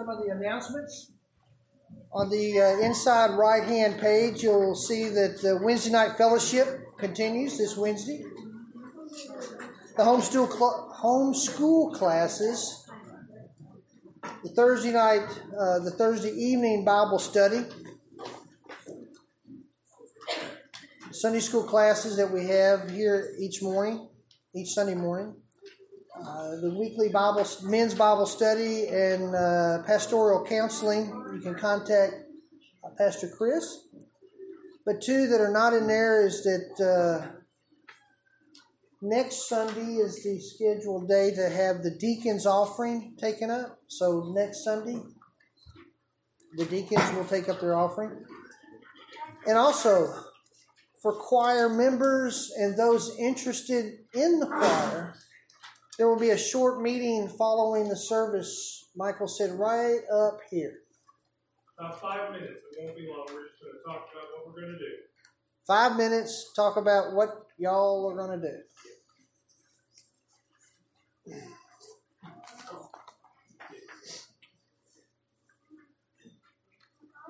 some of the announcements. On the uh, inside right hand page, you'll see that the Wednesday night fellowship continues this Wednesday. The homeschool, cl- homeschool classes, the Thursday night, uh, the Thursday evening Bible study, Sunday school classes that we have here each morning, each Sunday morning. Uh, the weekly Bible, men's Bible study, and uh, pastoral counseling. You can contact uh, Pastor Chris. But two that are not in there is that uh, next Sunday is the scheduled day to have the deacons' offering taken up. So next Sunday, the deacons will take up their offering. And also, for choir members and those interested in the choir, there will be a short meeting following the service. Michael said right up here. About five minutes. It won't be long. We're just going to talk about what we're going to do. Five minutes, talk about what y'all are going to do.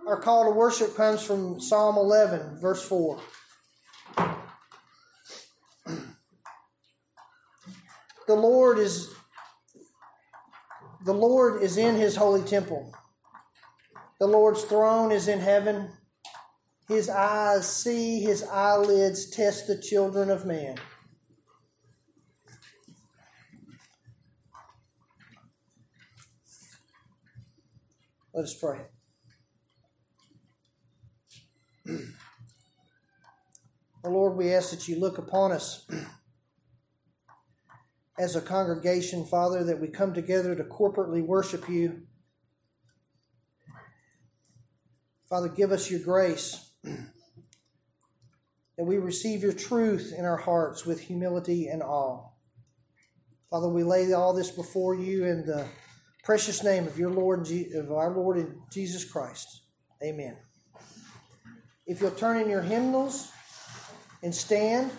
Our call to worship comes from Psalm 11, verse 4. The Lord is the Lord is in his holy temple. The Lord's throne is in heaven. His eyes see, his eyelids test the children of man. Let us pray. oh Lord, we ask that you look upon us as a congregation, Father, that we come together to corporately worship you. Father, give us your grace that we receive your truth in our hearts with humility and awe. Father, we lay all this before you in the precious name of your Lord, of our Lord Jesus Christ. Amen. If you'll turn in your hymnals and stand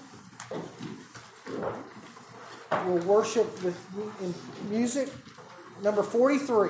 will worship with music. Number 43.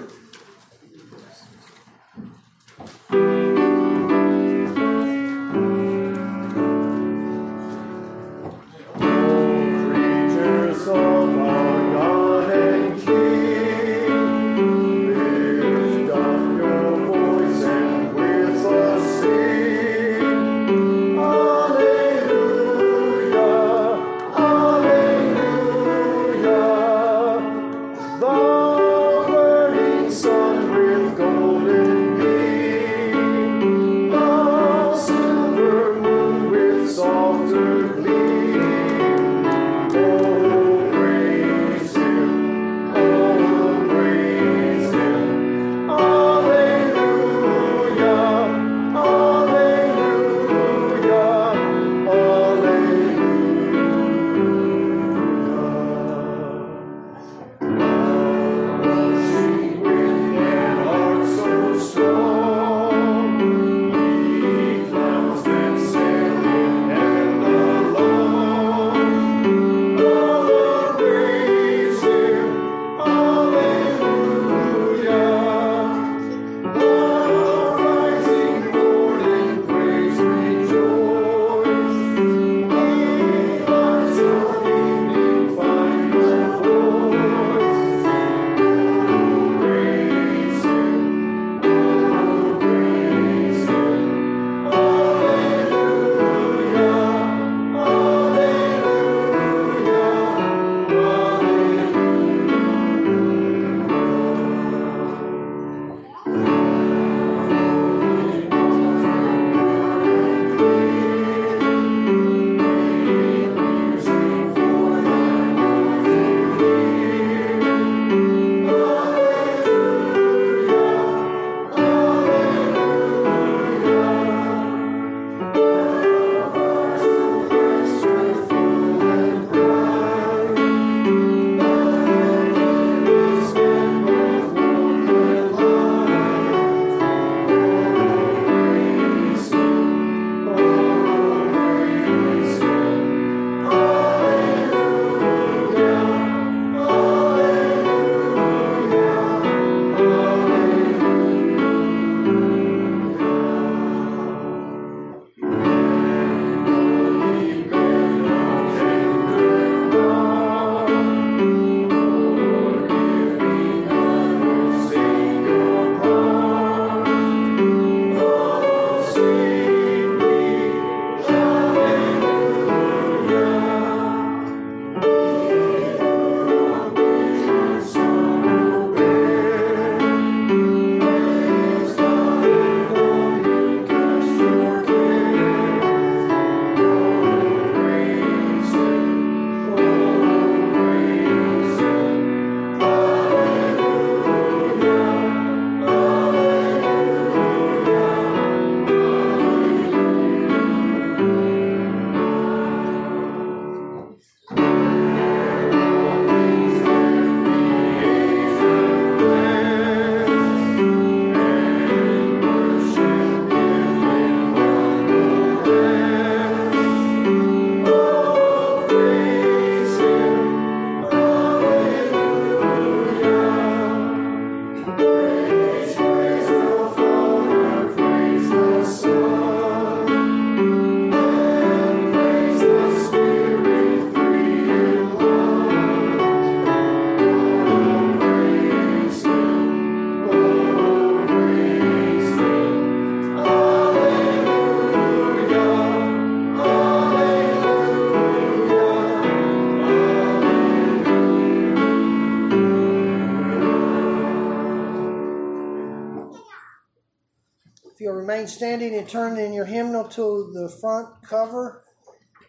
Remain standing and turn in your hymnal to the front cover,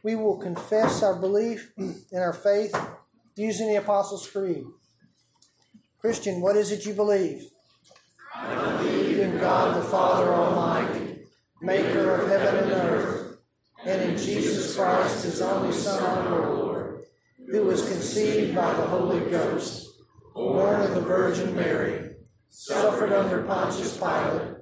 we will confess our belief and our faith using the Apostles' Creed. Christian, what is it you believe? I believe in God the Father Almighty, maker of heaven and earth, and in Jesus Christ, his only Son, our Lord, who was conceived by the Holy Ghost, born of the Virgin Mary, suffered under Pontius Pilate,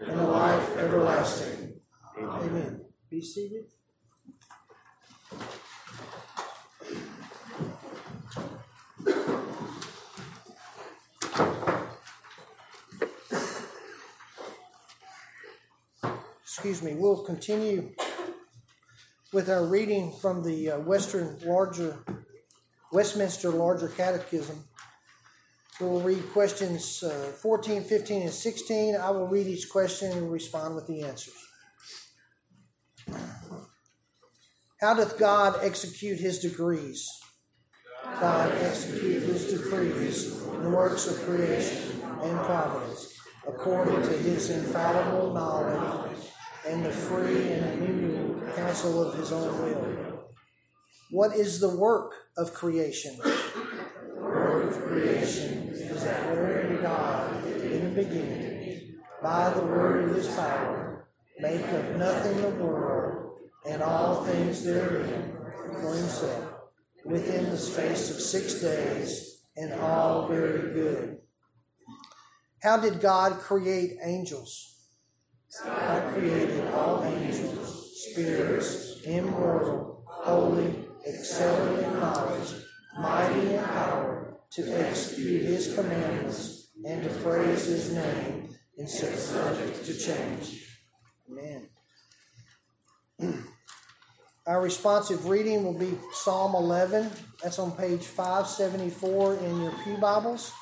and the life everlasting. Amen. Be seated. Excuse me, we'll continue with our reading from the uh, Western Larger Westminster Larger Catechism. We'll read questions uh, 14, 15, and 16. I will read each question and respond with the answers. How doth God execute his decrees? God execute his decrees and works of creation and providence according to his infallible knowledge and the free and immutable counsel of his own will. What is the work of creation? The work of creation that wherein God, in the beginning, by the word of his power, make of nothing the world and all things therein for himself, within the space of six days, and all very good. How did God create angels? God created all angels, spirits, immortal, holy, excelling in knowledge, mighty in power, to execute his commandments and to praise his name and subject to change. Amen. Our responsive reading will be Psalm 11. That's on page 574 in your Pew Bibles.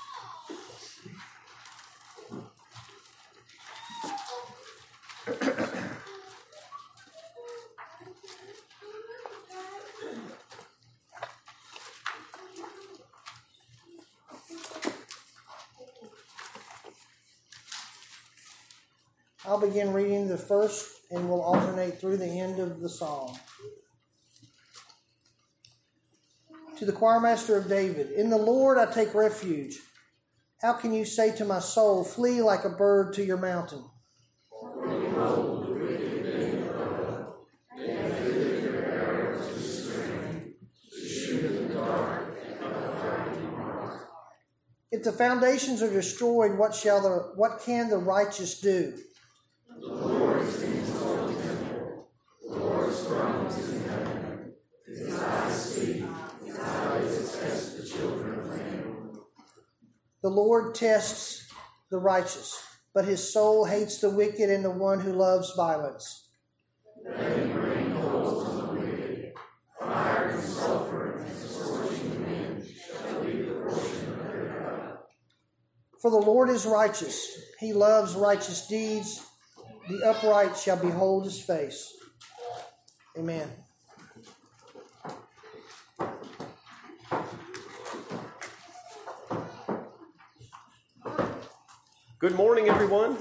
I'll begin reading the first and we'll alternate through the end of the psalm. To the choirmaster of David, In the Lord I take refuge. How can you say to my soul, Flee like a bird to your mountain? If the foundations are destroyed, what shall the what can the righteous do? The Lord is in his holy temple. The Lord's throne is in heaven. His eyes see, his eyes test the children of. The Lord tests the righteous, but his soul hates the wicked and the one who loves violence. Bring the. Fire and sulfur and shall be the. For the Lord is righteous. He loves righteous deeds. The upright shall behold his face. Amen. Good morning, everyone.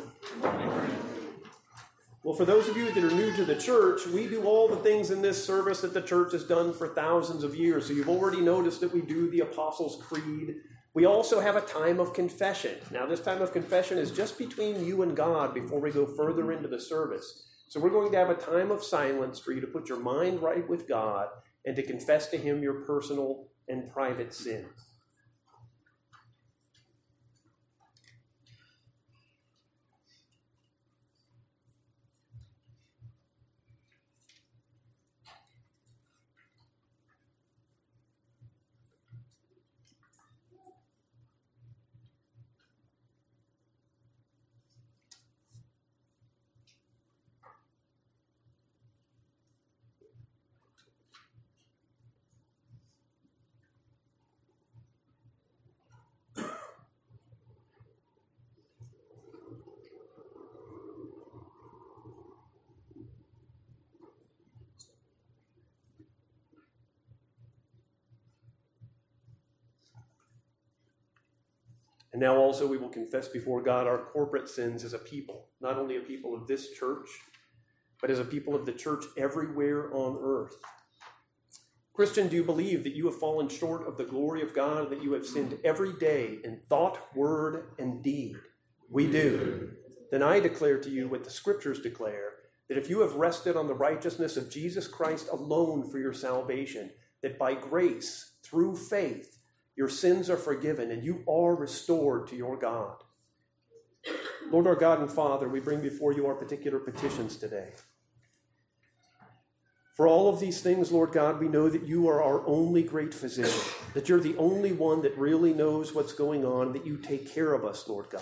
Well, for those of you that are new to the church, we do all the things in this service that the church has done for thousands of years. So you've already noticed that we do the Apostles' Creed. We also have a time of confession. Now, this time of confession is just between you and God before we go further into the service. So we're going to have a time of silence for you to put your mind right with God and to confess to Him your personal and private sins. And now also we will confess before God our corporate sins as a people, not only a people of this church, but as a people of the church everywhere on earth. Christian, do you believe that you have fallen short of the glory of God, that you have sinned every day in thought, word, and deed? We do. Then I declare to you what the scriptures declare that if you have rested on the righteousness of Jesus Christ alone for your salvation, that by grace, through faith, your sins are forgiven and you are restored to your God. Lord our God and Father, we bring before you our particular petitions today. For all of these things, Lord God, we know that you are our only great physician, that you're the only one that really knows what's going on, that you take care of us, Lord God,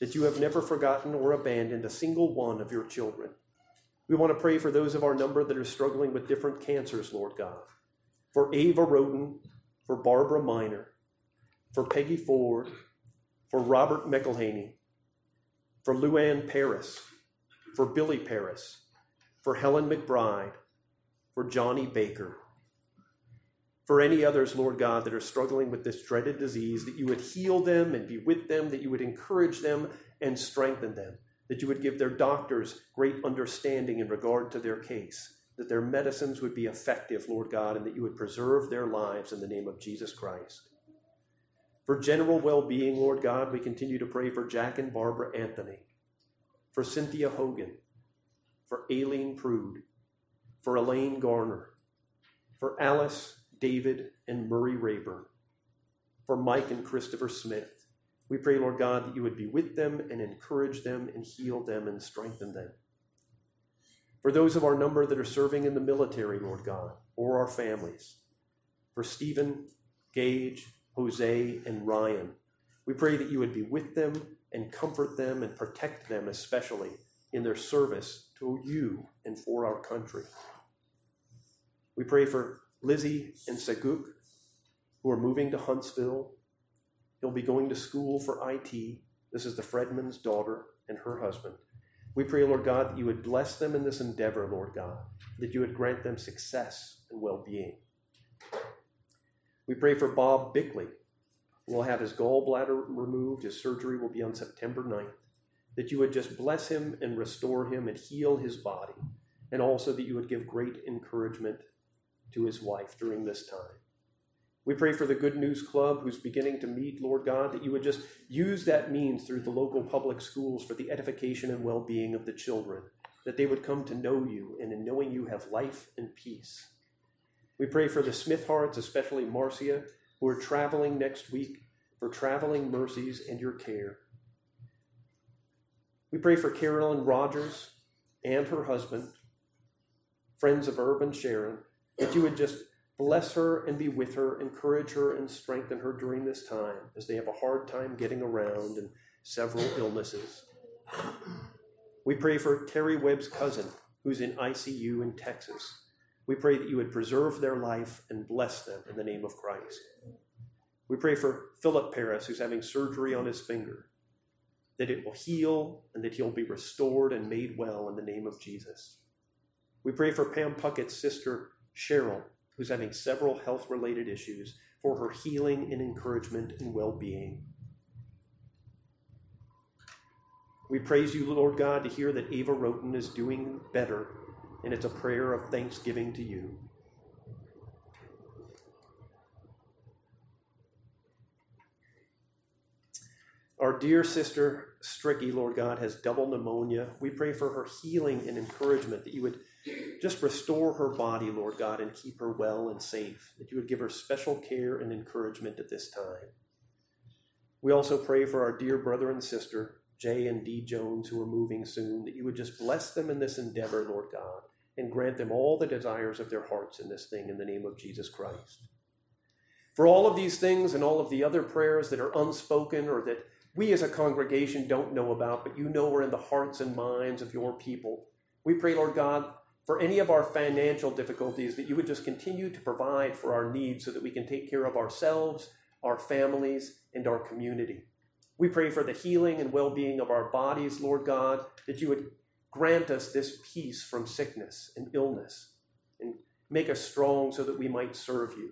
that you have never forgotten or abandoned a single one of your children. We want to pray for those of our number that are struggling with different cancers, Lord God. For Ava Roden, for Barbara Miner, for Peggy Ford, for Robert McElhaney, for Luann Paris, for Billy Paris, for Helen McBride, for Johnny Baker, for any others, Lord God, that are struggling with this dreaded disease, that you would heal them and be with them, that you would encourage them and strengthen them, that you would give their doctors great understanding in regard to their case, that their medicines would be effective, Lord God, and that you would preserve their lives in the name of Jesus Christ. For general well being, Lord God, we continue to pray for Jack and Barbara Anthony, for Cynthia Hogan, for Aileen Prude, for Elaine Garner, for Alice, David, and Murray Rayburn, for Mike and Christopher Smith. We pray, Lord God, that you would be with them and encourage them and heal them and strengthen them. For those of our number that are serving in the military, Lord God, or our families, for Stephen, Gage, Jose, and Ryan, we pray that you would be with them and comfort them and protect them, especially in their service to you and for our country. We pray for Lizzie and Saguk, who are moving to Huntsville. He'll be going to school for IT. This is the Fredman's daughter and her husband. We pray, Lord God, that you would bless them in this endeavor, Lord God, that you would grant them success and well being. We pray for Bob Bickley, will have his gallbladder removed. His surgery will be on September 9th. That you would just bless him and restore him and heal his body, and also that you would give great encouragement to his wife during this time. We pray for the Good News Club who's beginning to meet, Lord God, that you would just use that means through the local public schools for the edification and well being of the children, that they would come to know you, and in knowing you have life and peace. We pray for the Smith Hearts, especially Marcia, who are traveling next week, for traveling mercies and your care. We pray for Carolyn Rogers and her husband, friends of Urban Sharon, that you would just bless her and be with her, encourage her and strengthen her during this time as they have a hard time getting around and several illnesses. We pray for Terry Webb's cousin, who's in ICU in Texas. We pray that you would preserve their life and bless them in the name of Christ. We pray for Philip Paris, who's having surgery on his finger, that it will heal and that he'll be restored and made well in the name of Jesus. We pray for Pam Puckett's sister, Cheryl, who's having several health related issues, for her healing and encouragement and well being. We praise you, Lord God, to hear that Ava Roten is doing better, and it's a prayer of thanksgiving to you. Our dear sister Stricky, Lord God, has double pneumonia. We pray for her healing and encouragement, that you would just restore her body, Lord God, and keep her well and safe, that you would give her special care and encouragement at this time. We also pray for our dear brother and sister, Jay and Dee Jones, who are moving soon, that you would just bless them in this endeavor, Lord God, and grant them all the desires of their hearts in this thing in the name of Jesus Christ. For all of these things and all of the other prayers that are unspoken or that we as a congregation don't know about, but you know are in the hearts and minds of your people, we pray, Lord God, for any of our financial difficulties, that you would just continue to provide for our needs so that we can take care of ourselves, our families, and our community. We pray for the healing and well being of our bodies, Lord God, that you would grant us this peace from sickness and illness and make us strong so that we might serve you.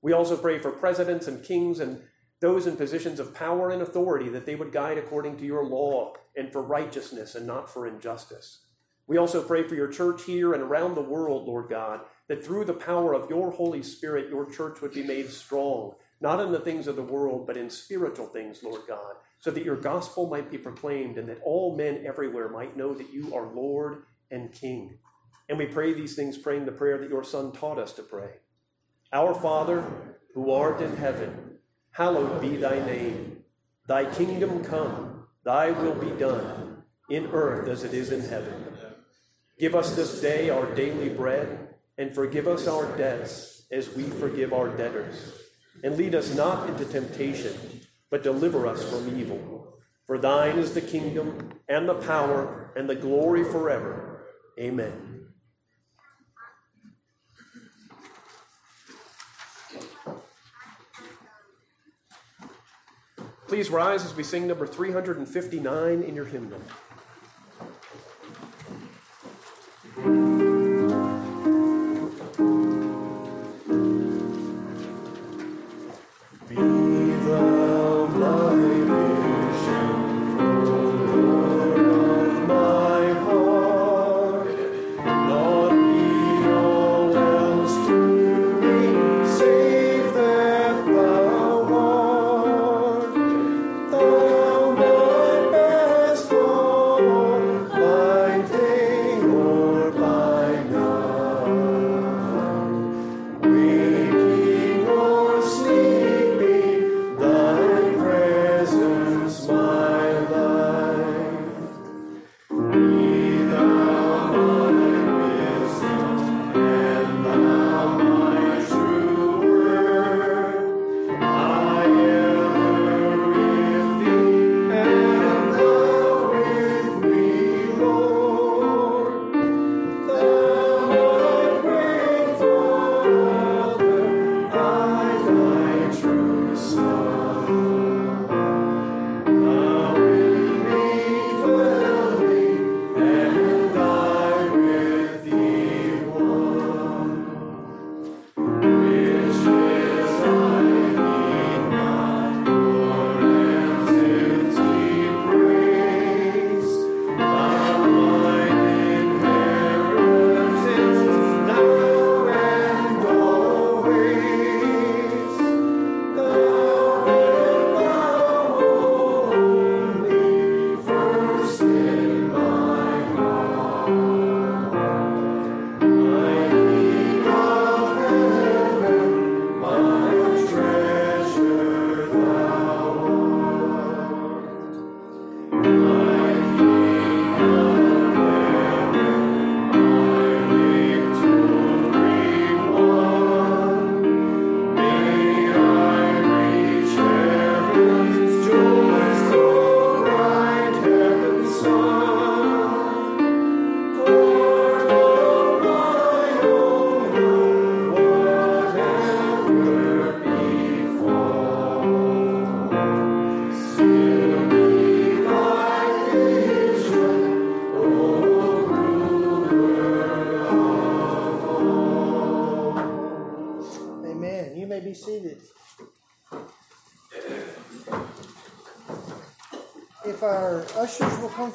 We also pray for presidents and kings and those in positions of power and authority, that they would guide according to your law and for righteousness and not for injustice. We also pray for your church here and around the world, Lord God, that through the power of your Holy Spirit, your church would be made strong, not in the things of the world, but in spiritual things, Lord God, so that your gospel might be proclaimed and that all men everywhere might know that you are Lord and King. And we pray these things, praying the prayer that your Son taught us to pray. Our Father, who art in heaven, hallowed be thy name. Thy kingdom come, thy will be done, in earth as it is in heaven. Give us this day our daily bread, and forgive us our debts as we forgive our debtors. And lead us not into temptation, but deliver us from evil. For thine is the kingdom, and the power, and the glory forever. Amen. Please rise as we sing number 359 in your hymnal. Thank you. Let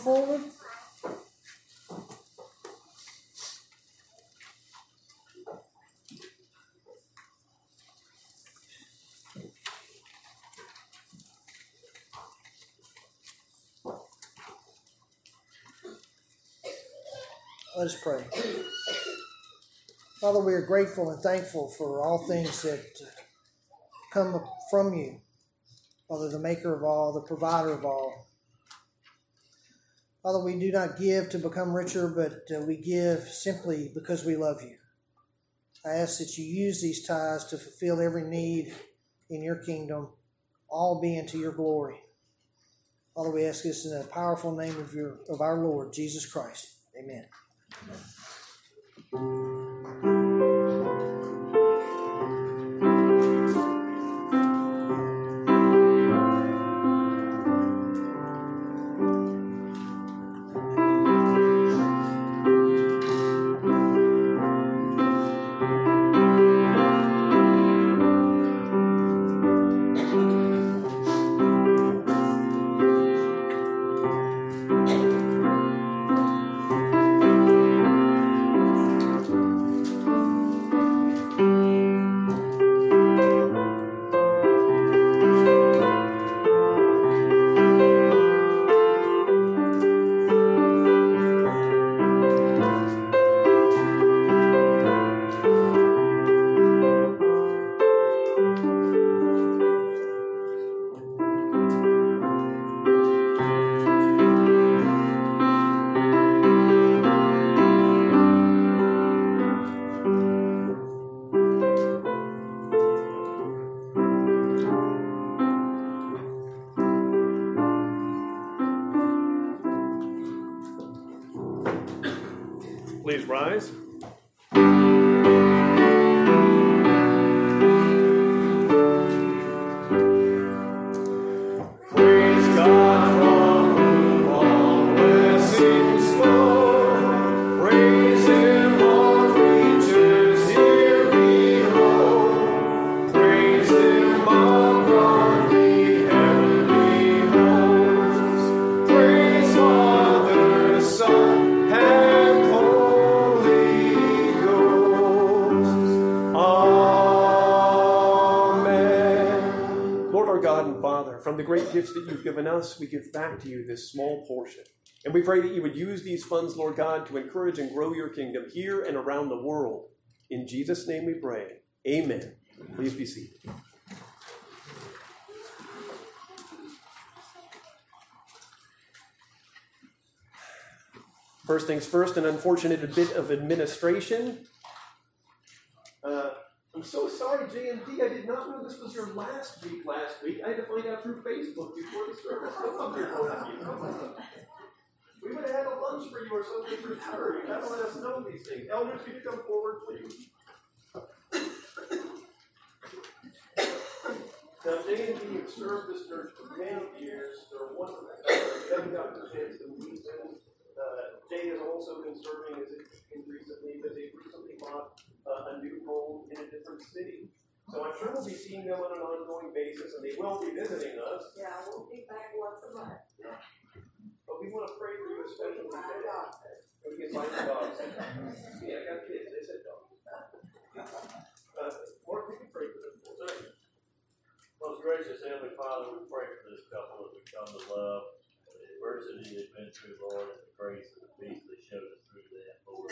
us pray. Father, we are grateful and thankful for all things that come from you. Father, the maker of all, the provider of all. Father, we do not give to become richer, but uh, we give simply because we love you. I ask that you use these tithes to fulfill every need in your kingdom, all being to your glory. Father, we ask this in the powerful name of your of our Lord Jesus Christ. Amen. Please gifts that you've given us, we give back to you this small portion. And we pray that you would use these funds, Lord God, to encourage and grow your kingdom here and around the world. In Jesus' name we pray. Amen. Please be seated. First things first, an unfortunate bit of administration. Uh, I'm so sorry, Jay and Dee. I did not know this was your last week last week. I had to find out through Facebook before the service. Come here, both of. We would have had a lunch for you or something for sure. You gotta let us know these things. Elders, can you come forward, please? Now, Jay and Dee have served this church for many years. They're. They haven't gotten a chance to meet them. Uh, Jay has also been serving as a deacon recently, but they recently bought uh, a new home in a different city. So I'm sure we'll be seeing them on an ongoing basis, and they will be visiting us. Yeah, we'll be back once a month. But we want to pray for you especially today. We can find the dogs. Yeah, I got kids. They said dogs. Uh, Mark, we can pray for them. Most gracious Heavenly Father, we pray for this couple as we come to love the adversity they've been through, Lord, and the grace and the peace they showed us through that, Lord.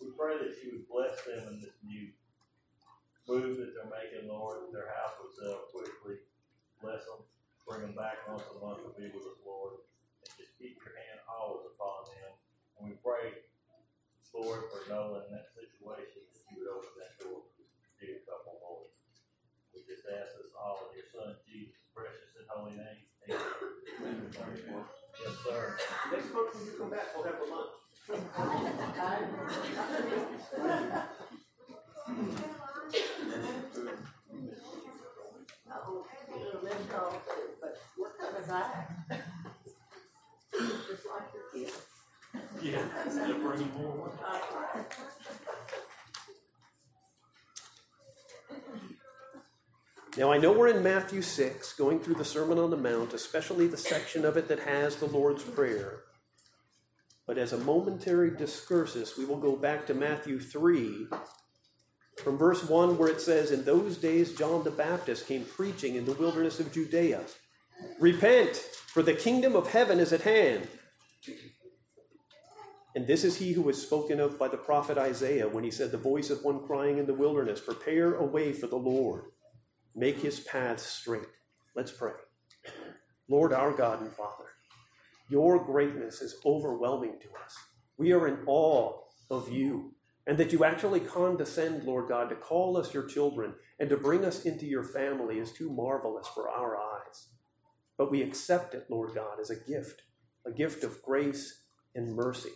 We pray that you would bless them in this new move that they're making, Lord, that their house would sell quickly. Bless them. Bring them back once a month to be with us, Lord. And just keep your hand always upon them. And we pray, Lord, for Noah in that situation, that you would open that door for this dear couple, Lord. We just ask this all in your Son, Jesus' precious and holy name. Amen. Yes, sir. Next month when you come back, we'll have a lunch. Yeah. Now, I know we're in Matthew 6, going through the Sermon on the Mount, especially the section of it that has the Lord's Prayer. As a momentary discursus, we will go back to Matthew 3, from verse 1, where it says, In those days John the Baptist came preaching in the wilderness of Judea Repent, for the kingdom of heaven is at hand. And this is he who was spoken of by the prophet Isaiah when he said, The voice of one crying in the wilderness, Prepare a way for the Lord, make his paths straight. Let's pray. Lord, our God and Father, your greatness is overwhelming to us. We are in awe of you, and that you actually condescend, Lord God, to call us your children and to bring us into your family is too marvelous for our eyes. But we accept it, Lord God, as a gift, a gift of grace and mercy.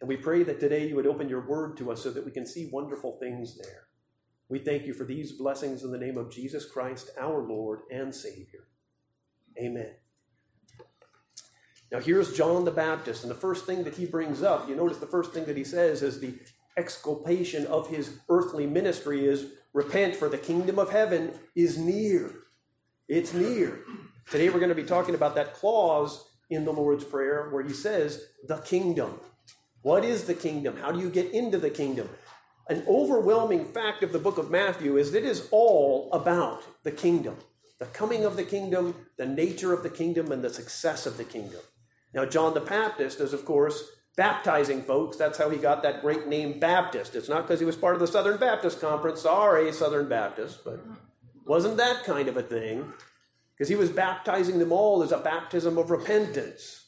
And we pray that today you would open your word to us so that we can see wonderful things there. We thank you for these blessings in the name of Jesus Christ, our Lord and Savior. Amen. Now, here's John the Baptist, and the first thing that he brings up, you notice the first thing that he says is the exculpation of his earthly ministry is repent, for the kingdom of heaven is near. It's near. Today, we're going to be talking about that clause in the Lord's Prayer where he says, the kingdom. What is the kingdom? How do you get into the kingdom? An overwhelming fact of the book of Matthew is that it is all about the kingdom, the coming of the kingdom, the nature of the kingdom, and the success of the kingdom. Now, John the Baptist is, of course, baptizing folks. That's how he got that great name Baptist. It's not because he was part of the Southern Baptist Conference. Sorry, Southern Baptist, but wasn't that kind of a thing. Because he was baptizing them all as a baptism of repentance.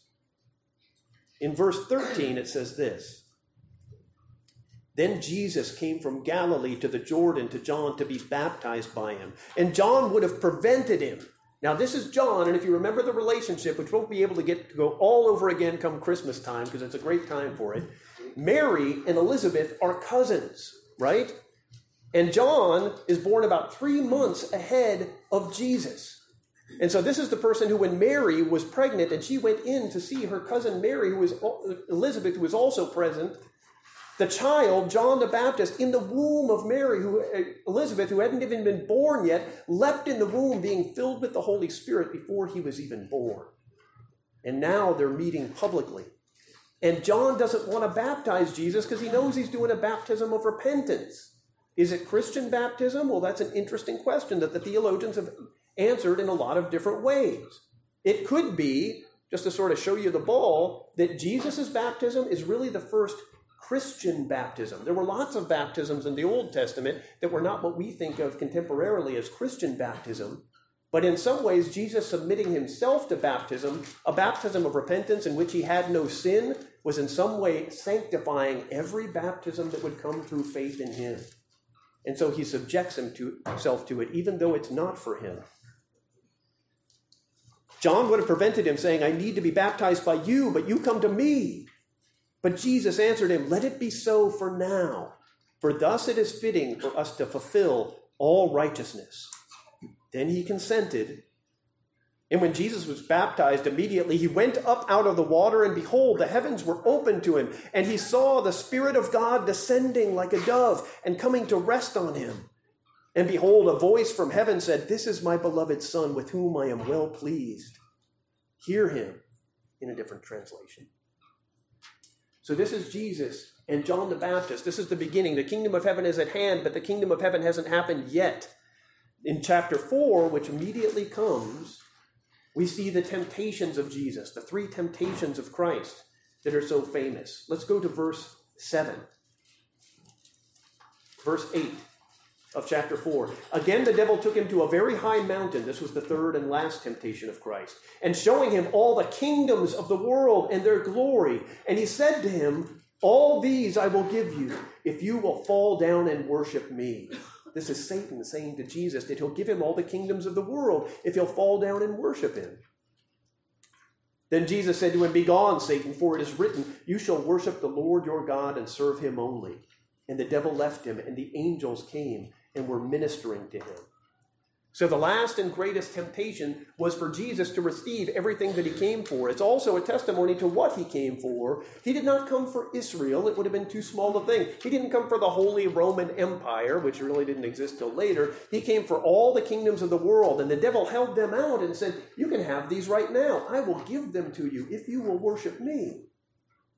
In verse 13, it says this Then Jesus came from Galilee to the Jordan to John to be baptized by him. And John would have prevented him Now, this is John, and if you remember the relationship, which won't be able to get to go all over again come Christmas time because it's a great time for it, Mary and Elizabeth are cousins, right? And John is born about three months ahead of Jesus. And so this is the person who, when Mary was pregnant and she went in to see her cousin Mary, who was Elizabeth, who was also present, the child, John the Baptist, in the womb of Mary, who uh, Elizabeth, who hadn't even been born yet, leapt in the womb, being filled with the Holy Spirit before he was even born. And now they're meeting publicly. And John doesn't want to baptize Jesus because he knows he's doing a baptism of repentance. Is it Christian baptism? Well, that's an interesting question that the theologians have answered in a lot of different ways. It could be, just to sort of show you the ball, that Jesus' baptism is really the first Christian baptism. There were lots of baptisms in the Old Testament that were not what we think of contemporarily as Christian baptism. But in some ways, Jesus submitting himself to baptism, a baptism of repentance in which he had no sin, was in some way sanctifying every baptism that would come through faith in him. And so he subjects himself to it, even though it's not for him. John would have prevented him saying, I need to be baptized by you, but you come to me. But Jesus answered him, Let it be so for now, for thus it is fitting for us to fulfill all righteousness. Then he consented. And when Jesus was baptized, immediately he went up out of the water, and behold, the heavens were opened to him, and he saw the Spirit of God descending like a dove and coming to rest on him. And behold, a voice from heaven said, This is my beloved Son, with whom I am well pleased. Hear him, in a different translation. So this is Jesus and John the Baptist. This is the beginning. The kingdom of heaven is at hand, but the kingdom of heaven hasn't happened yet. In chapter 4, which immediately comes, we see the temptations of Jesus, the three temptations of Christ that are so famous. Let's go to verse 7. Verse 8 of chapter 4. Again, the devil took him to a very high mountain. This was the third and last temptation of Christ. And showing him all the kingdoms of the world and their glory. And he said to him, All these I will give you if you will fall down and worship me. This is Satan saying to Jesus that he'll give him all the kingdoms of the world if he'll fall down and worship him. Then Jesus said to him, Begone, Satan, for it is written, You shall worship the Lord your God and serve him only. And the devil left him, and the angels came and were ministering to him. So the last and greatest temptation was for Jesus to receive everything that he came for. It's also a testimony to what he came for. He did not come for Israel, it would have been too small a thing. He didn't come for the Holy Roman Empire, which really didn't exist till later. He came for all the kingdoms of the world, and the devil held them out and said, You can have these right now. I will give them to you if you will worship me.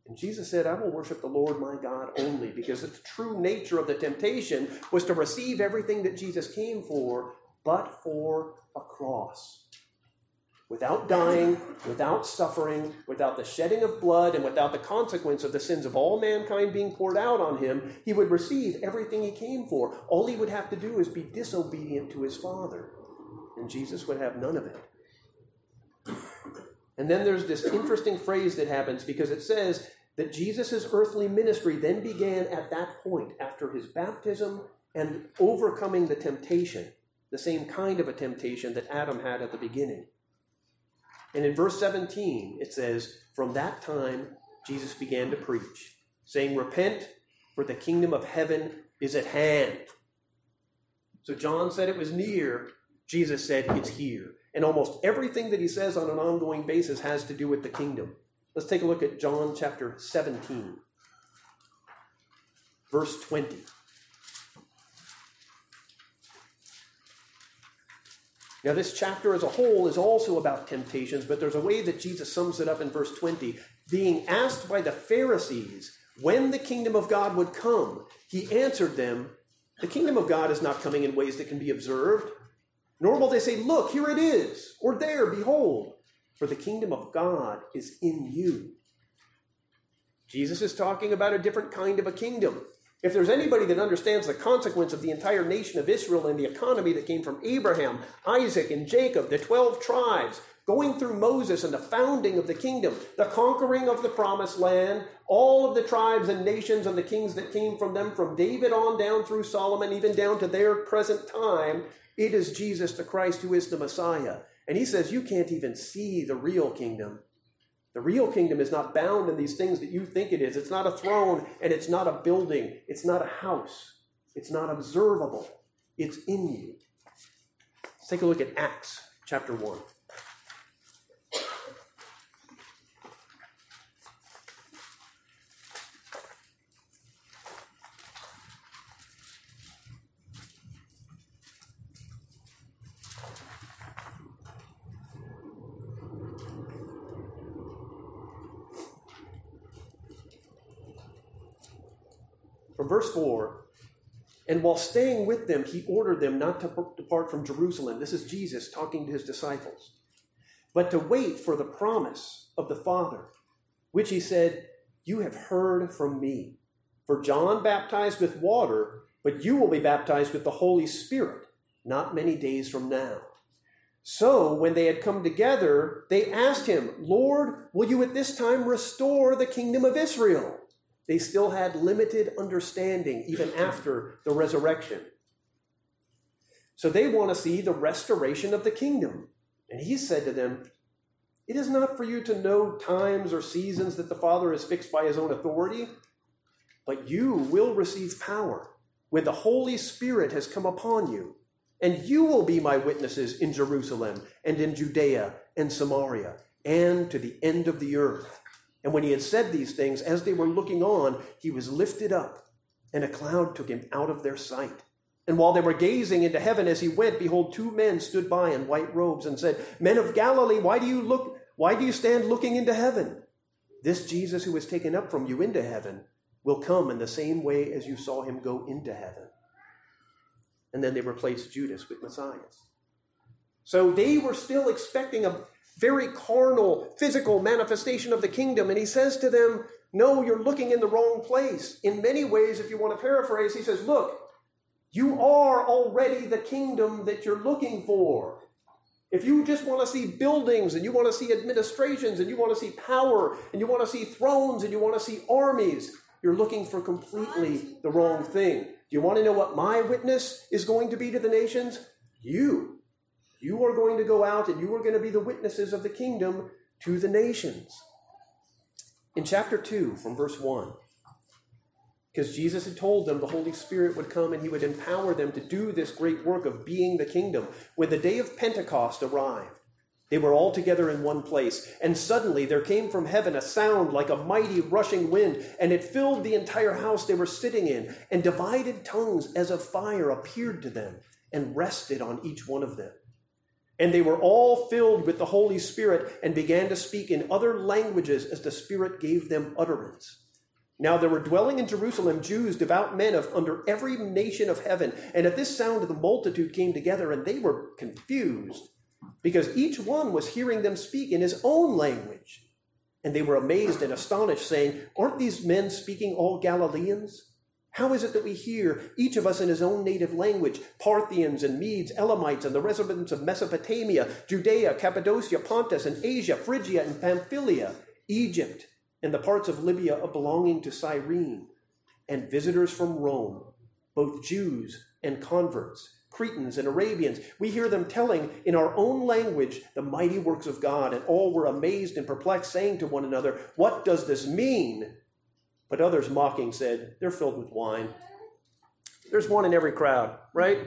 And Jesus said, I will worship the Lord my God only, because the true nature of the temptation was to receive everything that Jesus came for, but for a cross. Without dying, without suffering, without the shedding of blood, and without the consequence of the sins of all mankind being poured out on him, he would receive everything he came for. All he would have to do is be disobedient to his Father, and Jesus would have none of it. And then there's this interesting phrase that happens because it says that Jesus' earthly ministry then began at that point after his baptism and overcoming the temptation, the same kind of a temptation that Adam had at the beginning. And in verse 17, it says, From that time, Jesus began to preach, saying, Repent, for the kingdom of heaven is at hand. So John said it was near. Jesus said it's here. And almost everything that he says on an ongoing basis has to do with the kingdom. Let's take a look at John chapter 17, verse 20. Now, this chapter as a whole is also about temptations, but there's a way that Jesus sums it up in verse 20. Being asked by the Pharisees when the kingdom of God would come, he answered them, The kingdom of God is not coming in ways that can be observed, nor will they say, Look, here it is, or there, behold for the kingdom of God is in you. Jesus is talking about a different kind of a kingdom. If there's anybody that understands the consequence of the entire nation of Israel and the economy that came from Abraham, Isaac, and Jacob, the 12 tribes, going through Moses and the founding of the kingdom, the conquering of the promised land, all of the tribes and nations and the kings that came from them, from David on down through Solomon, even down to their present time, it is Jesus the Christ who is the Messiah. And he says, You can't even see the real kingdom. The real kingdom is not bound in these things that you think it is. It's not a throne and it's not a building. It's not a house. It's not observable. It's in you. Let's take a look at Acts chapter 1. Verse 4 And while staying with them, he ordered them not to depart from Jerusalem. This is Jesus talking to his disciples, but to wait for the promise of the Father, which he said, You have heard from me. For John baptized with water, but you will be baptized with the Holy Spirit not many days from now. So, when they had come together, they asked him, Lord, will you at this time restore the kingdom of Israel? They still had limited understanding even after the resurrection. So they want to see the restoration of the kingdom. And he said to them, It is not for you to know times or seasons that the Father has fixed by his own authority, but you will receive power when the Holy Spirit has come upon you. And you will be my witnesses in Jerusalem and in Judea and Samaria and to the end of the earth. And when he had said these things, as they were looking on, he was lifted up, and a cloud took him out of their sight. And while they were gazing into heaven as he went, behold, two men stood by in white robes and said, Men of Galilee, why do you look, why do you stand looking into heaven? This Jesus who was taken up from you into heaven will come in the same way as you saw him go into heaven. And then they replaced Judas with Matthias. So they were still expecting a very carnal, physical manifestation of the kingdom. And he says to them, No, you're looking in the wrong place. In many ways, if you want to paraphrase, he says, Look, you are already the kingdom that you're looking for. If you just want to see buildings and you want to see administrations and you want to see power and you want to see thrones and you want to see armies, you're looking for completely the wrong thing. Do you want to know what my witness is going to be to the nations? You. You are going to go out and you are going to be the witnesses of the kingdom to the nations. In chapter 2, from verse 1, because Jesus had told them the Holy Spirit would come and he would empower them to do this great work of being the kingdom. When the day of Pentecost arrived, they were all together in one place, and suddenly there came from heaven a sound like a mighty rushing wind, and it filled the entire house they were sitting in, and divided tongues as of fire appeared to them and rested on each one of them. And they were all filled with the Holy Spirit and began to speak in other languages as the Spirit gave them utterance. Now there were dwelling in Jerusalem Jews, devout men of under every nation of heaven. And at this sound the multitude came together, and they were confused, because each one was hearing them speak in his own language. And they were amazed and astonished, saying, Aren't these men speaking all Galileans? How is it that we hear, each of us in his own native language, Parthians and Medes, Elamites, and the residents of Mesopotamia, Judea, Cappadocia, Pontus, and Asia, Phrygia, and Pamphylia, Egypt, and the parts of Libya belonging to Cyrene, and visitors from Rome, both Jews and converts, Cretans and Arabians. We hear them telling in our own language the mighty works of God, and all were amazed and perplexed, saying to one another, What does this mean? But others mocking said, They're filled with wine. There's one in every crowd, right?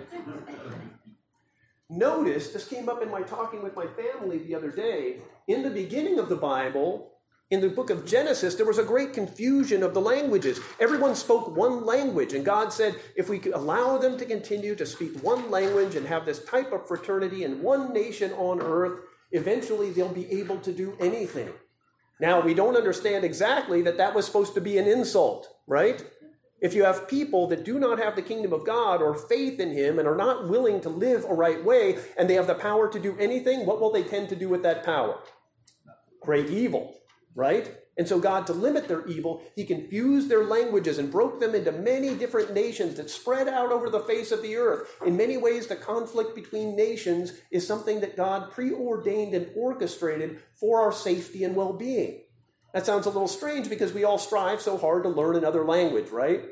Notice, this came up in my talking with my family the other day. In the beginning of the Bible, in the book of Genesis, there was a great confusion of the languages. Everyone spoke one language, and God said, if we allow them to continue to speak one language and have this type of fraternity in one nation on earth, eventually they'll be able to do anything. Now, we don't understand exactly that that was supposed to be an insult, right? If you have people that do not have the kingdom of God or faith in Him and are not willing to live a right way and they have the power to do anything, what will they tend to do with that power? Create evil, right? And so, God, to limit their evil, He confused their languages and broke them into many different nations that spread out over the face of the earth. In many ways, the conflict between nations is something that God preordained and orchestrated for our safety and well being. That sounds a little strange because we all strive so hard to learn another language, right?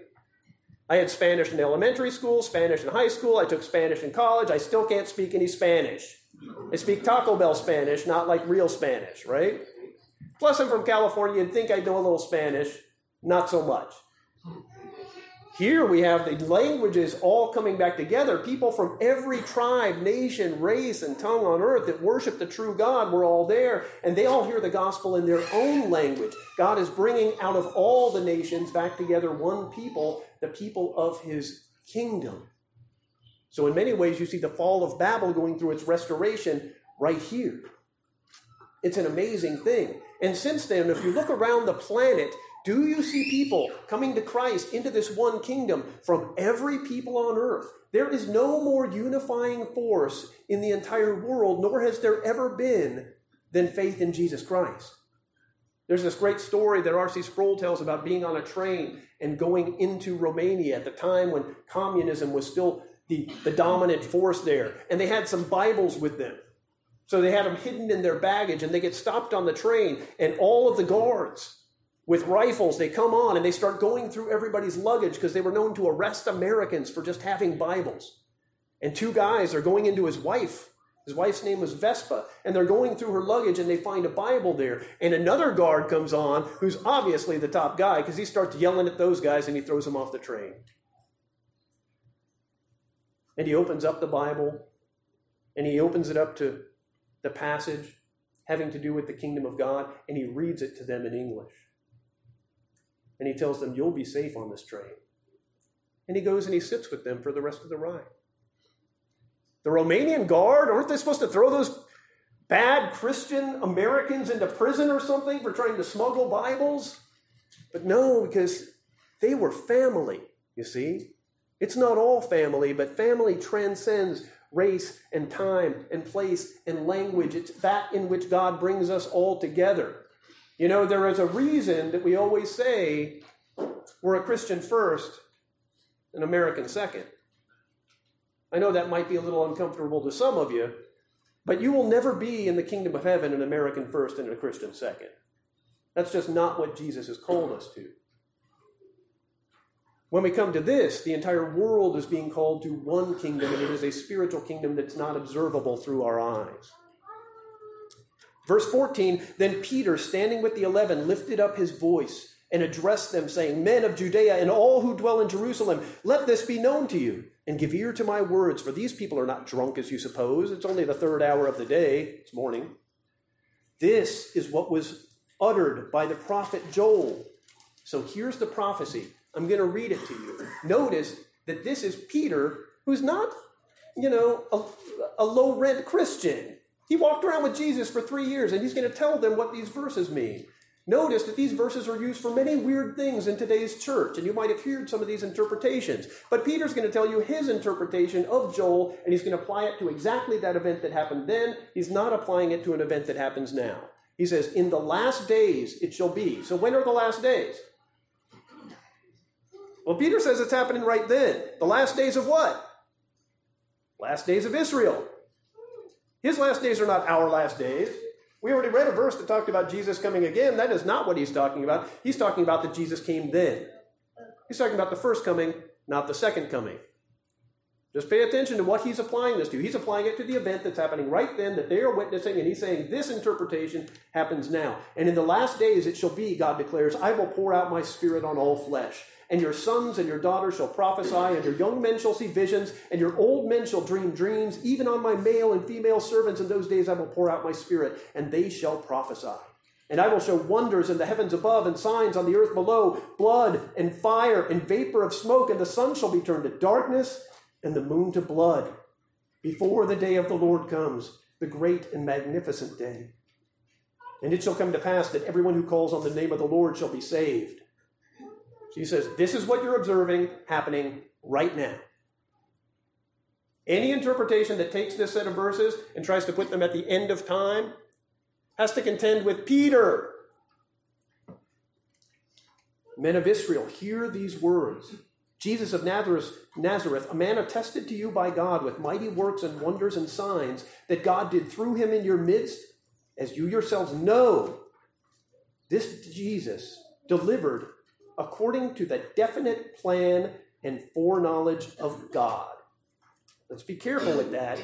I had Spanish in elementary school, Spanish in high school, I took Spanish in college. I still can't speak any Spanish. I speak Taco Bell Spanish, not like real Spanish, right? Plus, I'm from California. You'd think I know a little Spanish. Not so much. Here we have the languages all coming back together. People from every tribe, nation, race, and tongue on earth that worship the true God were all there, and they all hear the gospel in their own language. God is bringing out of all the nations back together one people, the people of his kingdom. So, in many ways, you see the fall of Babel going through its restoration right here. It's an amazing thing. And since then, if you look around the planet, do you see people coming to Christ into this one kingdom from every people on earth? There is no more unifying force in the entire world, nor has there ever been, than faith in Jesus Christ. There's this great story that R.C. Sproul tells about being on a train and going into Romania at the time when communism was still the, the dominant force there. And they had some Bibles with them. So they had them hidden in their baggage, and they get stopped on the train, and all of the guards with rifles, they come on and they start going through everybody's luggage because they were known to arrest Americans for just having Bibles. And two guys are going into his wife. His wife's name was Vesta. And they're going through her luggage and they find a Bible there. And another guard comes on who's obviously the top guy because he starts yelling at those guys and he throws them off the train. And he opens up the Bible and he opens it up to the passage having to do with the kingdom of God and he reads it to them in English and he tells them, You'll be safe on this train. And he goes and he sits with them for the rest of the ride. The Romanian guard, aren't they supposed to throw those bad Christian Americans into prison or something for trying to smuggle Bibles? But no, because they were family, you see. It's not all family, but family transcends race and time and place and language. It's that in which God brings us all together. You know, there is a reason that we always say we're a Christian first, an American second. I know that might be a little uncomfortable to some of you, but you will never be in the kingdom of heaven an American first and a Christian second. That's just not what Jesus has called us to. When we come to this, the entire world is being called to one kingdom, and it is a spiritual kingdom that's not observable through our eyes. Verse 14 Then Peter, standing with the eleven, lifted up his voice and addressed them, saying, Men of Judea and all who dwell in Jerusalem, let this be known to you, and give ear to my words, for these people are not drunk as you suppose. It's only the third hour of the day, it's morning. This is what was uttered by the prophet Joel. So here's the prophecy. I'm going to read it to you. Notice that this is Peter, who's not, you know, a, a low rent Christian. He walked around with Jesus for three years, and he's going to tell them what these verses mean. Notice that these verses are used for many weird things in today's church, and you might have heard some of these interpretations. But Peter's going to tell you his interpretation of Joel, and he's going to apply it to exactly that event that happened then. He's not applying it to an event that happens now. He says, In the last days it shall be. So when are the last days? Well, Peter says it's happening right then. The last days of what? Last days of Israel. His last days are not our last days. We already read a verse that talked about Jesus coming again. That is not what he's talking about. He's talking about that Jesus came then. He's talking about the first coming, not the second coming. Just pay attention to what he's applying this to. He's applying it to the event that's happening right then that they are witnessing, and he's saying this interpretation happens now. And in the last days it shall be, God declares, I will pour out my spirit on all flesh and your sons and your daughters shall prophesy, and your young men shall see visions, and your old men shall dream dreams. Even on my male and female servants in those days I will pour out my spirit, and they shall prophesy. And I will show wonders in the heavens above and signs on the earth below blood and fire and vapor of smoke, and the sun shall be turned to darkness and the moon to blood before the day of the Lord comes, the great and magnificent day. And it shall come to pass that everyone who calls on the name of the Lord shall be saved. He says, This is what you're observing happening right now. Any interpretation that takes this set of verses and tries to put them at the end of time has to contend with Peter. Men of Israel, hear these words. Jesus of Nazareth, Nazareth, a man attested to you by God with mighty works and wonders and signs that God did through him in your midst, as you yourselves know. This Jesus delivered according to the definite plan and foreknowledge of God. Let's be careful with that.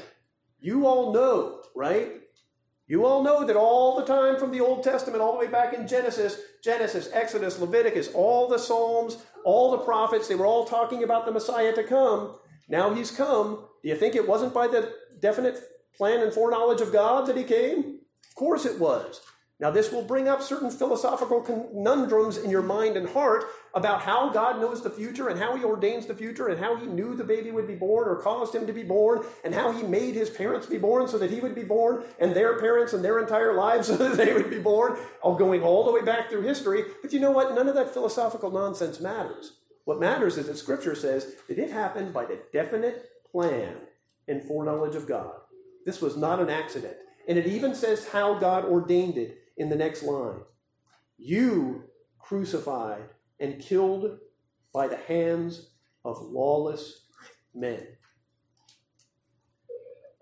You all know, right? You all know that all the time from the Old Testament, all the way back in Genesis, Genesis, Exodus, Leviticus, all the Psalms, all the prophets, they were all talking about the Messiah to come. Now he's come. Do you think it wasn't by the definite plan and foreknowledge of God that he came? Of course it was. Now, this will bring up certain philosophical conundrums in your mind and heart about how God knows the future and how He ordains the future and how He knew the baby would be born or caused him to be born and how He made His parents be born so that He would be born and their parents and their entire lives so that they would be born, all going all the way back through history. But you know what? None of that philosophical nonsense matters. What matters is that Scripture says that it happened by the definite plan and foreknowledge of God. This was not an accident. And it even says how God ordained it in the next line. You crucified and killed by the hands of lawless men.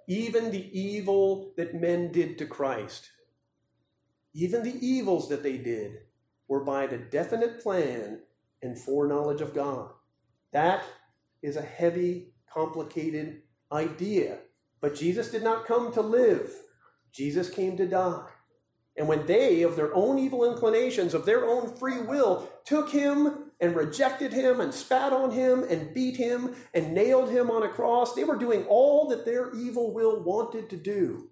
Even the evil that men did to Christ, even the evils that they did, were by the definite plan and foreknowledge of God. That is a heavy, complicated idea. But Jesus did not come to live, Jesus came to die. And when they, of their own evil inclinations, of their own free will, took him and rejected him and spat on him and beat him and nailed him on a cross, they were doing all that their evil will wanted to do.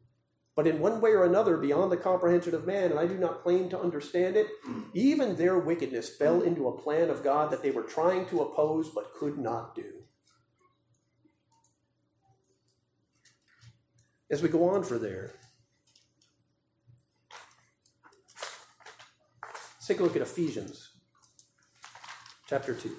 But in one way or another, beyond the comprehension of man, and I do not claim to understand it, even their wickedness fell into a plan of God that they were trying to oppose but could not do. As we go on for there, take a look at Ephesians chapter 2.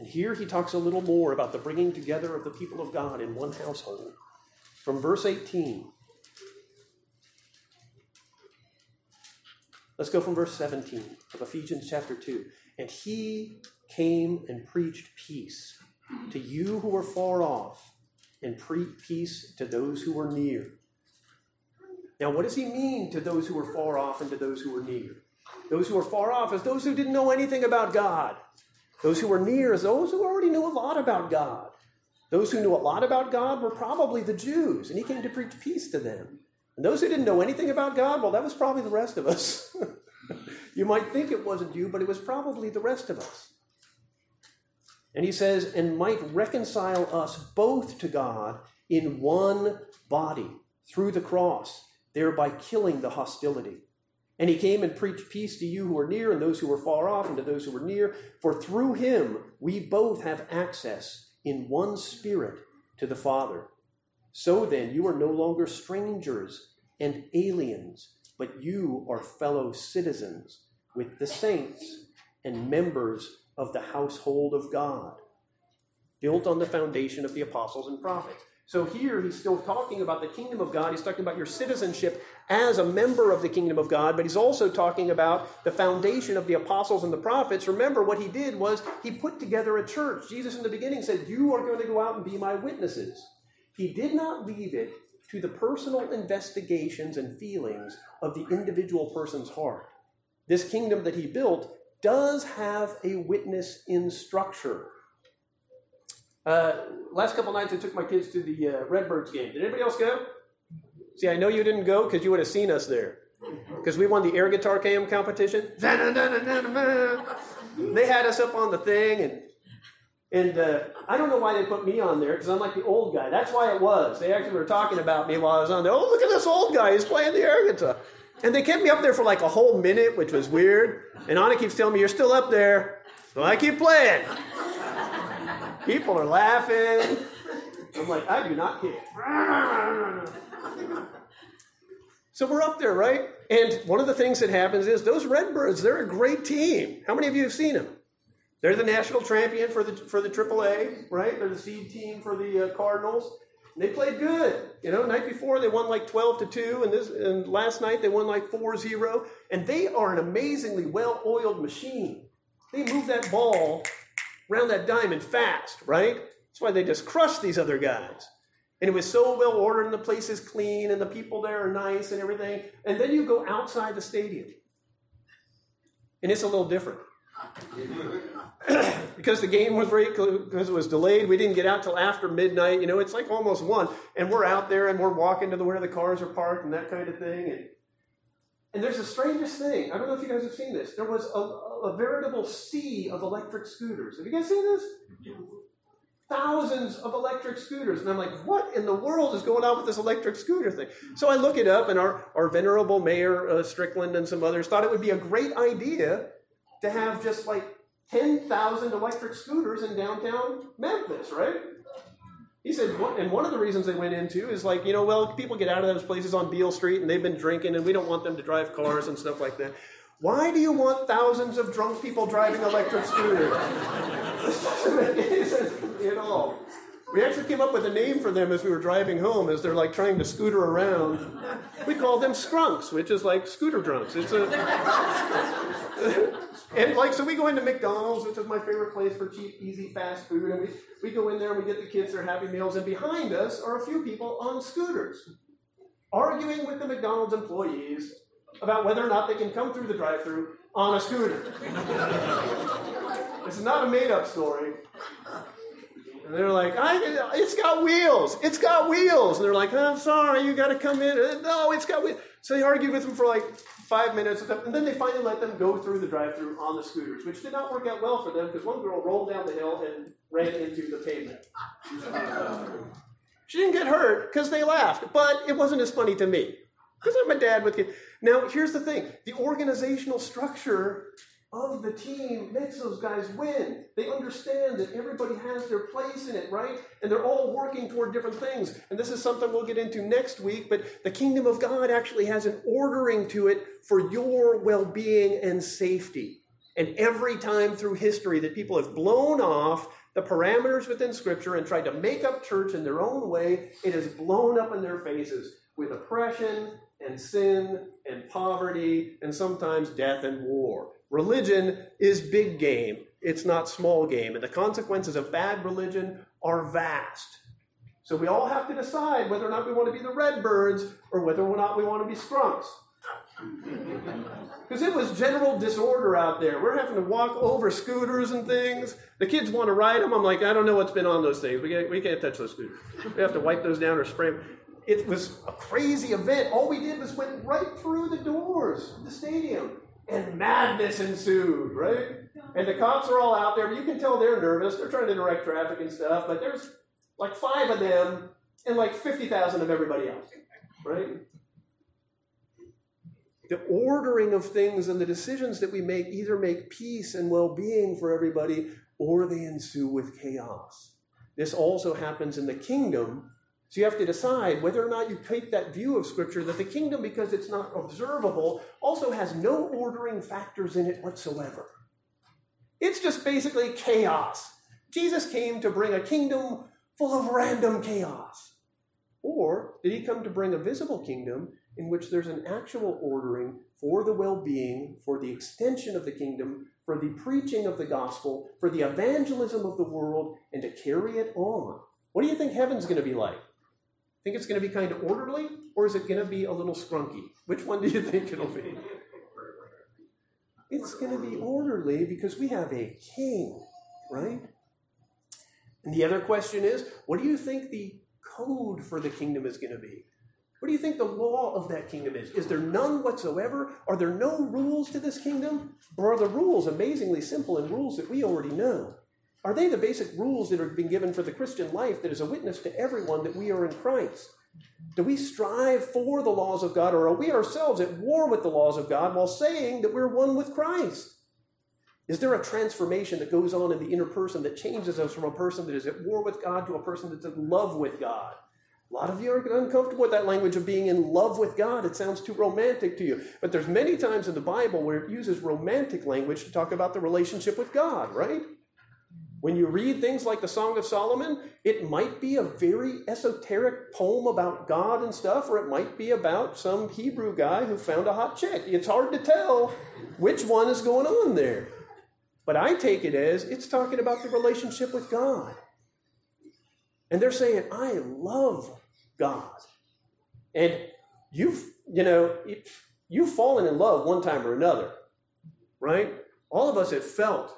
And here he talks a little more about the bringing together of the people of God in one household. From verse 18. Let's go from verse 17 of Ephesians chapter 2. And he came and preached peace to you who were far off, and preached peace to those who were near. Now, what does he mean to those who were far off and to those who were near? Those who were far off as those who didn't know anything about God. Those who were near as those who already knew a lot about God. Those who knew a lot about God were probably the Jews, and he came to preach peace to them. And those who didn't know anything about God, well, that was probably the rest of us. you might think it wasn't you, but it was probably the rest of us. And he says, and might reconcile us both to God in one body through the cross, thereby killing the hostility. And he came and preached peace to you who are near and those who are far off and to those who are near. For through him we both have access in one spirit to the Father. So then, you are no longer strangers and aliens, but you are fellow citizens with the saints and members of the household of God, built on the foundation of the apostles and prophets. So here he's still talking about the kingdom of God. He's talking about your citizenship as a member of the kingdom of God, but he's also talking about the foundation of the apostles and the prophets. Remember, what he did was he put together a church. Jesus in the beginning said, You are going to go out and be my witnesses. He did not leave it to the personal investigations and feelings of the individual person's heart. This kingdom that he built does have a witness in structure. Uh, last couple nights, I took my kids to the uh, Redbirds game. Did anybody else go? See, I know you didn't go because you would have seen us there. Because we won the air guitar cam competition. They had us up on the thing, and and uh, I don't know why they put me on there because I'm like the old guy. That's why it was. They actually were talking about me while I was on there. Oh, look at this old guy. He's playing the air guitar. And they kept me up there for like a whole minute, which was weird. And Anna keeps telling me, You're still up there. So I keep playing. People are laughing. I'm like, I do not care. So we're up there, right? And one of the things that happens is those Redbirds, they're a great team. How many of you have seen them? They're the national champion for the for the AAA, right? They're the seed team for the uh, Cardinals. And they played good. You know, night before they won like 12 to 2, and this and last night they won like 4-0. And they are an amazingly well-oiled machine. They move that ball around that diamond fast, right? That's why they just crushed these other guys. And it was so well ordered, and the place is clean, and the people there are nice and everything. And then you go outside the stadium. And it's a little different. because the game was very because it was delayed we didn't get out till after midnight you know it's like almost one and we're out there and we're walking to the where the cars are parked and that kind of thing and and there's the strangest thing. I don't know if you guys have seen this. There was a, a veritable sea of electric scooters. Have you guys seen this? Thousands of electric scooters. And i'm like what in the world is going on with this electric scooter thing? So i look it up and our, our venerable mayor uh, strickland and some others thought it would be a great idea to have just like 10,000 electric scooters in downtown Memphis, right? He said, and one of the reasons they went into is like, you know, well, people get out of those places on Beale Street and they've been drinking and we don't want them to drive cars and stuff like that. Why do you want thousands of drunk people driving electric scooters? this doesn't make any sense at all. We actually came up with a name for them as we were driving home, as they're like trying to scooter around. We call them skrunks, which is like scooter drunks. It's a and like so we go into McDonald's, which is my favorite place for cheap, easy, fast food, and we, we go in there and we get the kids their happy meals, and behind us are a few people on scooters, arguing with the McDonald's employees about whether or not they can come through the drive-through on a scooter. this is not a made-up story. And they're like, it's got wheels. It's got wheels. And they're like, I'm sorry, you got to come in. Uh, no, it's got wheels. So they argued with them for like five minutes, and then they finally let them go through the drive-through on the scooters, which did not work out well for them because one girl rolled down the hill and ran into the pavement. she didn't get hurt because they laughed, but it wasn't as funny to me because I'm a dad with kids. Now, here's the thing: the organizational structure of the team makes those guys win. They understand that everybody has their place in it, right? And they're all working toward different things. And this is something we'll get into next week, but the kingdom of God actually has an ordering to it for your well being and safety. And every time through history that people have blown off the parameters within Scripture and tried to make up church in their own way, it has blown up in their faces with oppression and sin and poverty and sometimes death and war. Religion is big game, it's not small game. And the consequences of bad religion are vast. So we all have to decide whether or not we want to be the Redbirds or whether or not we want to be Skrunks. Because it was general disorder out there. We're having to walk over scooters and things. The kids want to ride them. I'm like, I don't know what's been on those things. We can't, we can't touch those scooters. We have to wipe those down or spray them. It was a crazy event. All we did was went right through the doors of the stadium and madness ensued, right? And the cops are all out there, you can tell they're nervous. They're trying to direct traffic and stuff, but there's like five of them and like 50,000 of everybody else, right? The ordering of things and the decisions that we make either make peace and well being for everybody or they ensue with chaos. This also happens in the kingdom so you have to decide whether or not you take that view of Scripture that the kingdom, because it's not observable, also has no ordering factors in it whatsoever. It's just basically chaos. Jesus came to bring a kingdom full of random chaos. Or did he come to bring a visible kingdom in which there's an actual ordering for the well being, for the extension of the kingdom, for the preaching of the gospel, for the evangelism of the world, and to carry it on? What do you think heaven's going to be like? Think it's going to be kind of orderly, or is it going to be a little skrunky? Which one do you think it'll be? It's going to be orderly because we have a king, right? And the other question is what do you think the code for the kingdom is going to be? What do you think the law of that kingdom is? Is there none whatsoever? Are there no rules to this kingdom? Or are the rules amazingly simple and rules that we already know? Are they the basic rules that have been given for the Christian life that is a witness to everyone that we are in Christ? Do we strive for the laws of God, or are we ourselves at war with the laws of God while saying that we're one with Christ? Is there a transformation that goes on in the inner person that changes us from a person that is at war with God to a person that's in love with God? A lot of you are uncomfortable with that language of being in love with God. It sounds too romantic to you. But there's many times in the Bible where it uses romantic language to talk about the relationship with God, right? When you read things like the Song of Solomon, it might be a very esoteric poem about God and stuff, or it might be about some Hebrew guy who found a hot chick. It's hard to tell which one is going on there. But I take it as it's talking about the relationship with God. And they're saying, I love God. And you've, you know, you've fallen in love one time or another, right? All of us have felt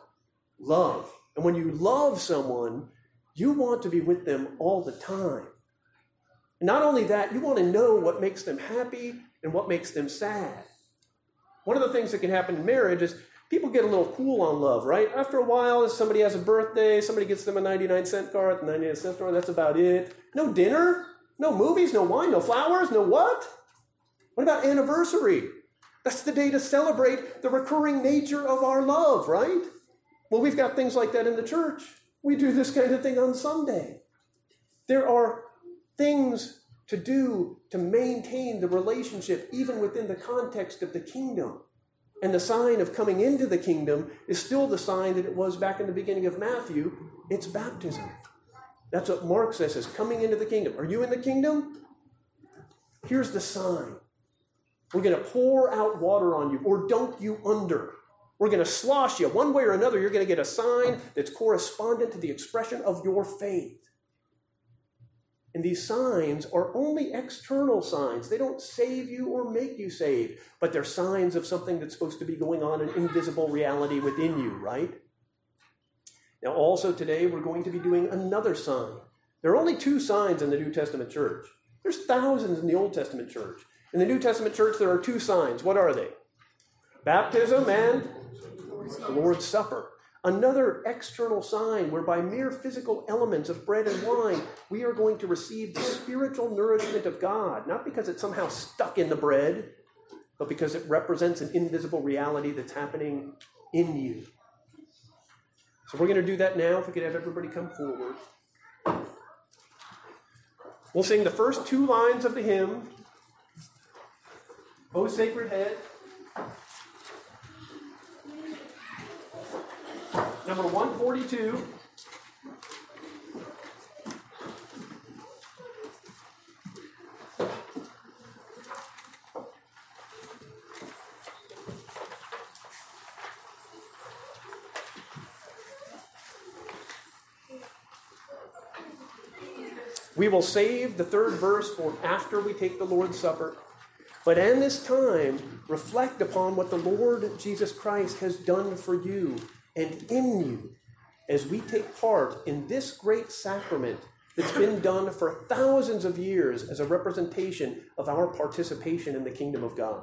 love and when you love someone, you want to be with them all the time. not only that, you want to know what makes them happy and what makes them sad. One of the things that can happen in marriage is people get a little cool on love, right? After a while, if somebody has a birthday, somebody gets them a 99 cent car at the 99 cent store, that's about it. No dinner, no movies, no wine, no flowers, no what? What about anniversary? That's the day to celebrate the recurring nature of our love, right? Well, we've got things like that in the church. We do this kind of thing on Sunday. There are things to do to maintain the relationship, even within the context of the kingdom. And the sign of coming into the kingdom is still the sign that it was back in the beginning of Matthew it's baptism. That's what Mark says is coming into the kingdom. Are you in the kingdom? Here's the sign. We're going to pour out water on you or dunk you under. We're going to slosh you. One way or another, you're going to get a sign that's correspondent to the expression of your faith. And these signs are only external signs. They don't save you or make you saved, but they're signs of something that's supposed to be going on, an invisible reality within you, right? Now, also today, we're going to be doing another sign. There are only two signs in the New Testament church. There's thousands in the Old Testament church. In the New Testament church, there are two signs. What are they? Baptism and the Lord's Supper. Another external sign where by mere physical elements of bread and wine, we are going to receive the spiritual nourishment of God, not because it's somehow stuck in the bread, but because it represents an invisible reality that's happening in you. So we're going to do that now. If we could have everybody come forward. We'll sing the first two lines of the hymn, O Sacred Head. Number 142. We will save the third verse for after we take the Lord's Supper. But in this time, reflect upon what the Lord Jesus Christ has done for you and in you as we take part in this great sacrament that's been done for thousands of years as a representation of our participation in the kingdom of God.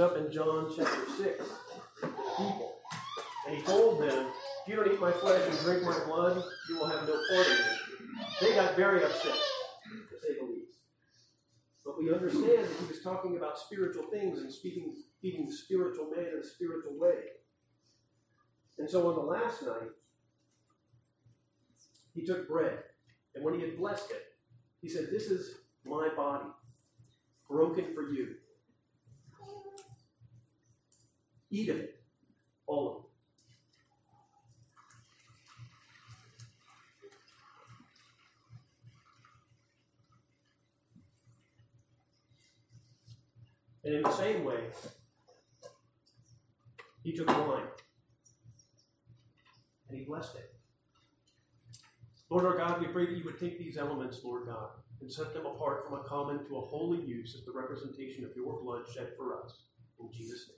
Up in John chapter 6 the people. And he told them, If you don't eat my flesh and drink my blood, you will have no part in me. They got very upset, to say the least. But we understand that he was talking about spiritual things and speaking, feeding the spiritual man in a spiritual way. And so on the last night, he took bread, and when he had blessed it, he said, This is my body, broken for you. Eat of it, all of it. And in the same way, he took the wine and he blessed it. Lord our God, we pray that you would take these elements, Lord God, and set them apart from a common to a holy use as the representation of your blood shed for us. In Jesus' name.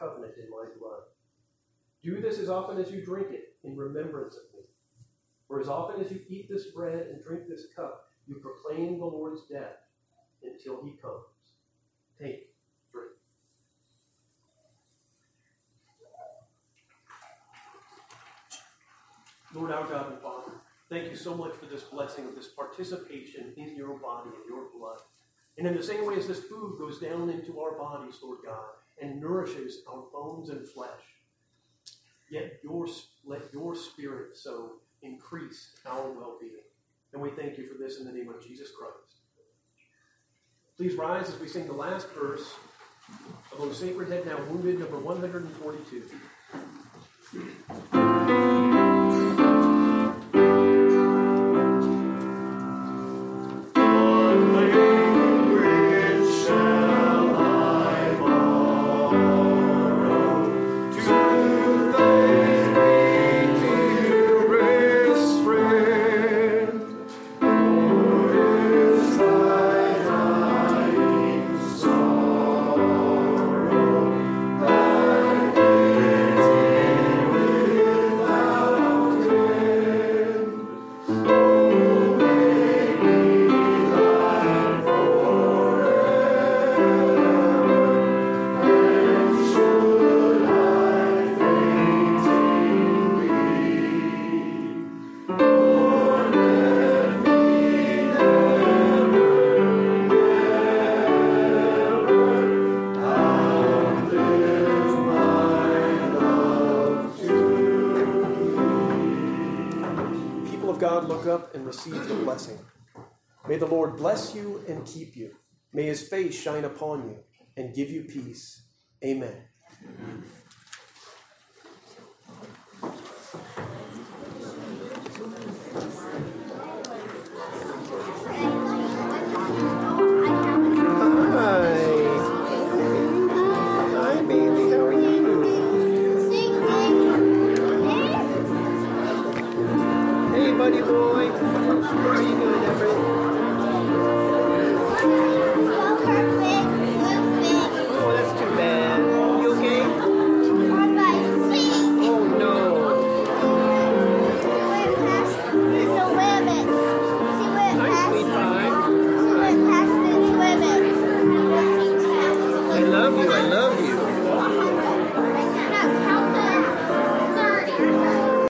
Covenant in my blood. Do this as often as you drink it in remembrance of me. For as often as you eat this bread and drink this cup, you proclaim the Lord's death until he comes. Take, drink. Lord our God and Father, thank you so much for this blessing this participation in your body and your blood. And in the same way as this food goes down into our bodies, Lord God, and nourishes our bones and flesh, yet your, let your spirit so increase our well being. And we thank you for this in the name of Jesus Christ. Please rise as we sing the last verse of O Sacred Head Now Wounded, number 142. Receive the blessing. May the Lord bless you and keep you. May his face shine upon you and give you peace. Amen.